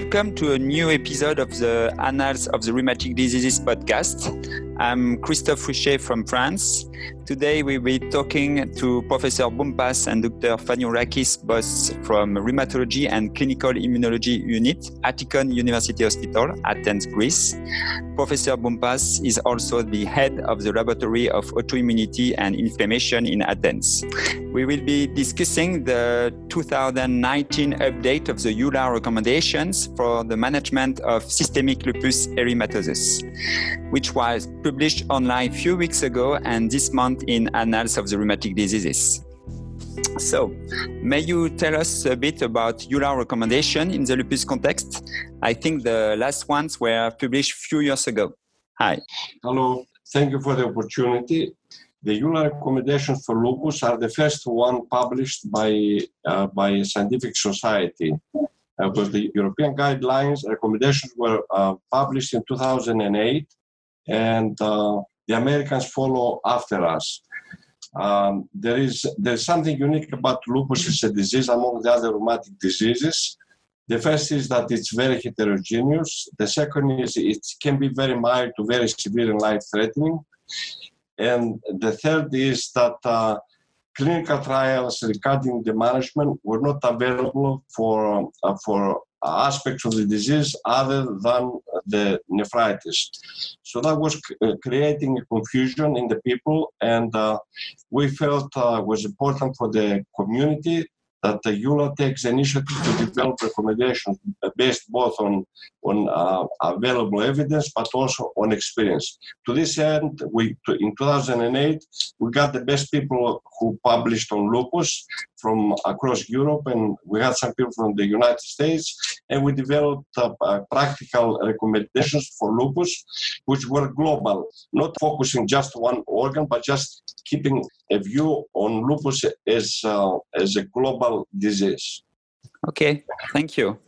Welcome to a new episode of the Annals of the Rheumatic Diseases podcast. I'm Christophe Richez from France. Today we will be talking to Professor Boumpas and Dr. Fanouriakis, both from Rheumatology and Clinical Immunology Unit at Attikon University Hospital, Athens, Greece. Professor Boumpas is also the head of the Laboratory of Autoimmunity and Inflammation in Athens. We will be discussing the 2019 update of the EULAR recommendations for the management of systemic lupus erythematosus, which was published online a few weeks ago and this month in Annals of the Rheumatic Diseases. So, may you tell us a bit about EULAR recommendation in the lupus context? I think the last ones were published a few years ago. Hi. Hello. Thank you for the opportunity. The EULAR recommendations for lupus are the first one published by, uh, by a scientific society. Uh, because the European guidelines recommendations were uh, published in 2008 and uh, the Americans follow after us. Um, there is there's something unique about lupus as a disease among the other rheumatic diseases. The first is that it's very heterogeneous. The second is it can be very mild to very severe and life-threatening. And the third is that uh, clinical trials regarding the management were not available for, uh, for aspects of the disease other than the nephritis. So that was uh, creating a confusion in the people, and uh, we felt uh, was important for the community that the EULAR takes initiative to develop recommendations based both on, on uh, available evidence but also on experience. To this end, we, in 2008, we got the best people who published on lupus from across Europe, and we had some people from the United States, and we developed uh, practical recommendations for lupus, which were global, not focusing just one organ, but just keeping a view on lupus as, uh, as a global disease. Okay, thank you.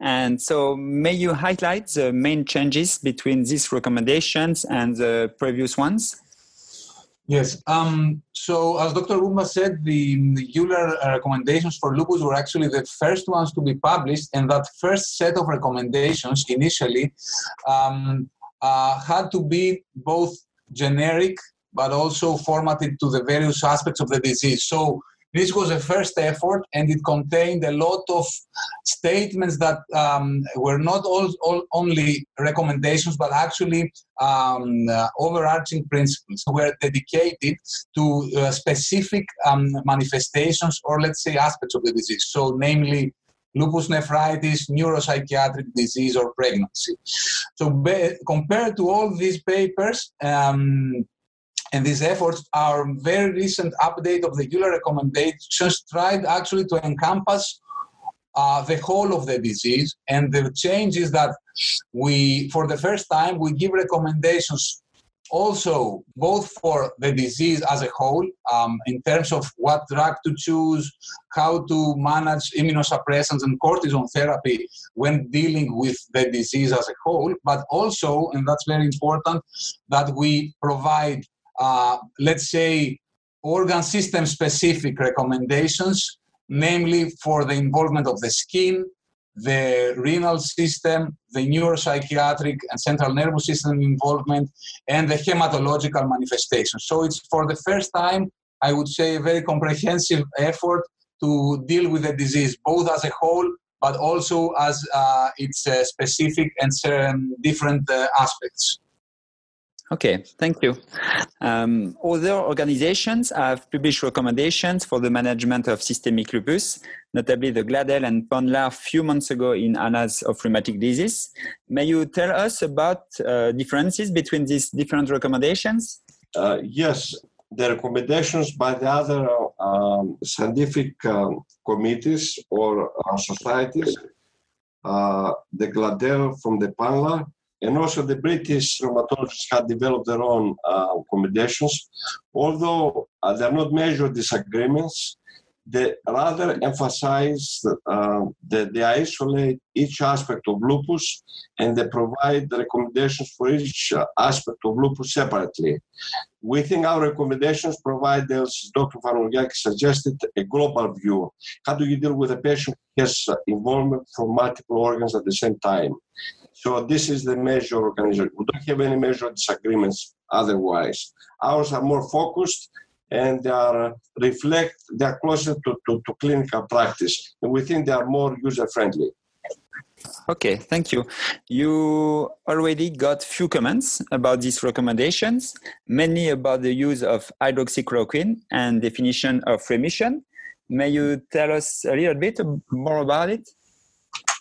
And so, may you highlight the main changes between these recommendations and the previous ones? Yes. Um, so, as Dr. Boumpas said, the, the EULAR recommendations for lupus were actually the first ones to be published, and that first set of recommendations initially um, uh, had to be both generic but also formatted to the various aspects of the disease. So, this was a first effort, and it contained a lot of statements that um, were not all, all, only recommendations, but actually um, uh, overarching principles were dedicated to uh, specific um, manifestations or, let's say, aspects of the disease. So, namely, lupus nephritis, neuropsychiatric disease, or pregnancy. So, be, compared to all these papers, um, and these efforts, our very recent update of the EULAR recommendations tried actually to encompass uh, the whole of the disease. And the change is that we, for the first time, we give recommendations also both for the disease as a whole um, in terms of what drug to choose how to manage immunosuppressants and cortisone therapy when dealing with the disease as a whole but also and that's very important that we provide uh, let's say, organ system specific recommendations, namely for the involvement of the skin, the renal system, the neuropsychiatric and central nervous system involvement, and the hematological manifestations. So it's for the first time, I would say, a very comprehensive effort to deal with the disease, both as a whole, but also as uh, its uh, specific and um, different uh, aspects. Okay, thank you. Um, other organizations have published recommendations for the management of systemic lupus, notably the GLADEL and PANLAR few months ago in Annals of Rheumatic Disease. May you tell us about uh, differences between these different recommendations? Uh, yes, the recommendations by the other um, scientific um, committees or uh, societies, uh, the GLADEL from the PANLAR, and also the British rheumatologists had developed their own uh, accommodations. Although uh, there are not major disagreements, they rather emphasize uh, that they isolate each aspect of lupus and they provide the recommendations for each aspect of lupus separately. We think our recommendations provide, as Dr. Fanouriakis suggested, a global view. How do you deal with a patient who has involvement from multiple organs at the same time? So this is the major organization. We don't have any major disagreements otherwise. Ours are more focused and they are uh, reflect they are closer to, to, to clinical practice. And we think they are more user friendly okay thank you. You already got few comments about these recommendations mainly about the use of hydroxychloroquine and definition of remission. May you tell us a little bit more about it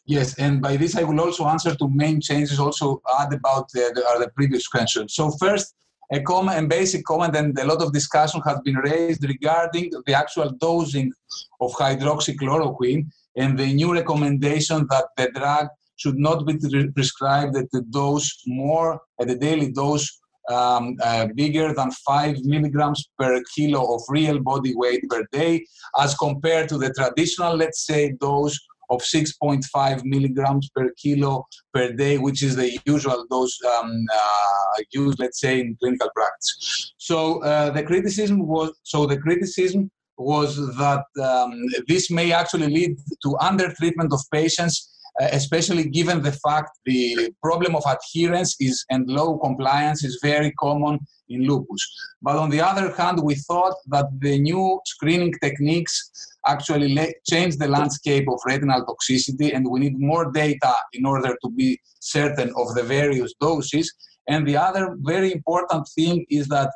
Yes, and by this I will also answer to main changes, also add about the, the, the previous question. So first, a common and basic comment and a lot of discussion has been raised regarding the actual dosing of hydroxychloroquine and the new recommendation that the drug should not be prescribed at the dose more at the daily dose um, uh, bigger than 5 milligrams per kilo of real body weight per day as compared to the traditional let's say dose of 6.5 milligrams per kilo per day, which is the usual dose um, uh, used, let's say, in clinical practice. So uh, the criticism was so the criticism was that um, this may actually lead to under treatment of patients Uh, especially given the fact the problem of adherence is and low compliance is very common in lupus. But on the other hand, we thought that the new screening techniques actually le- change the landscape of retinal toxicity, and we need more data in order to be certain of the various doses. And the other very important thing is that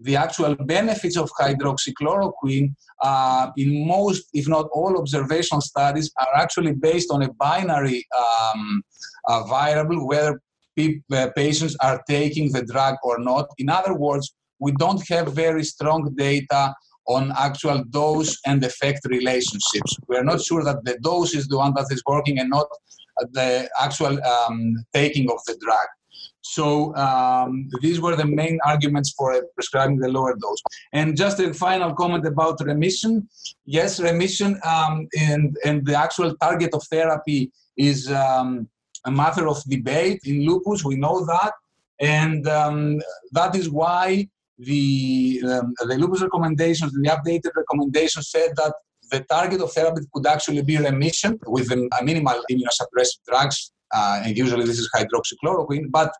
the actual benefits of hydroxychloroquine uh, in most, if not all, observational studies are actually based on a binary um, uh, variable whether pe- uh, patients are taking the drug or not. In other words, we don't have very strong data on actual dose and effect relationships. We are not sure that the dose is the one that is working and not the actual um, taking of the drug. So um, these were the main arguments for prescribing the lower dose. And just a final comment about remission. Yes, remission um, and, and the actual target of therapy is um, a matter of debate in lupus. We know that. And um, that is why the, um, the lupus recommendations, the updated recommendations said that the target of therapy could actually be remission with a minimal immunosuppressive drugs uh, and usually this is hydroxychloroquine, but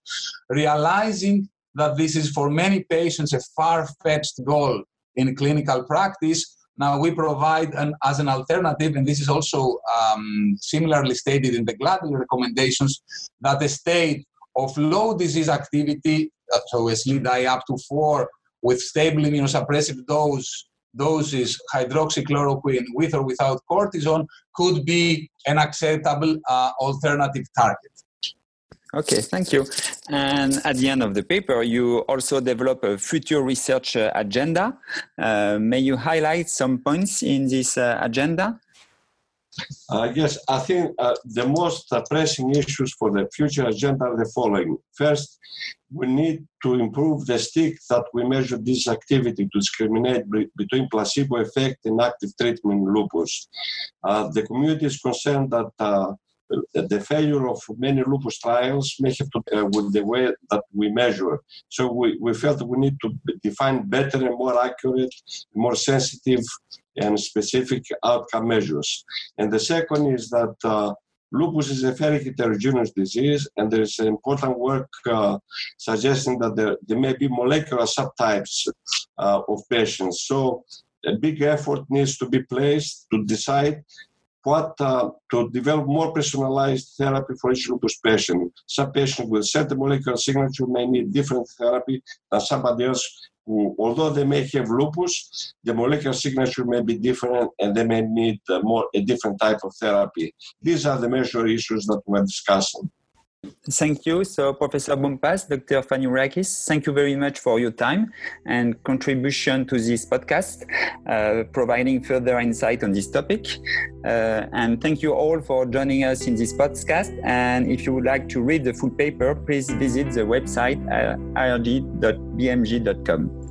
realizing that this is for many patients a far-fetched goal in clinical practice, now we provide an, as an alternative, and this is also um, similarly stated in the GLADEL recommendations, that a state of low disease activity, uh, so a SLEDAI up to four with stable immunosuppressive dose doses hydroxychloroquine with or without cortisone could be an acceptable uh, alternative target. Okay, thank you. And at the end of the paper, you also develop a future research uh, agenda. Uh, may you highlight some points in this uh, agenda? Uh, yes, I think uh, the most uh, pressing issues for the future agenda are the following. First, we need to improve the stick that we measure this activity to discriminate be- between placebo effect and active treatment in lupus. Uh, the community is concerned that uh, the failure of many lupus trials may have to uh, with the way that we measure. So we, we felt we need to define better and more accurate, more sensitive and specific outcome measures. And the second is that uh, lupus is a very heterogeneous disease, and there is important work uh, suggesting that there, there, may be molecular subtypes uh, of patients. So a big effort needs to be placed to decide what uh, to develop more personalized therapy for each lupus patient. Some patients with certain molecular signature may need different therapy than somebody else who, although they may have lupus, the molecular signature may be different and they may need uh, more a different type of therapy. These are the major issues that we're discussing. Thank you. So, Professor Boumpas, Dr. Fanouriakis, thank you very much for your time and contribution to this podcast, uh, providing further insight on this topic. Uh, and thank you all for joining us in this podcast. And if you would like to read the full paper, please visit the website uh, ard.bmj.com.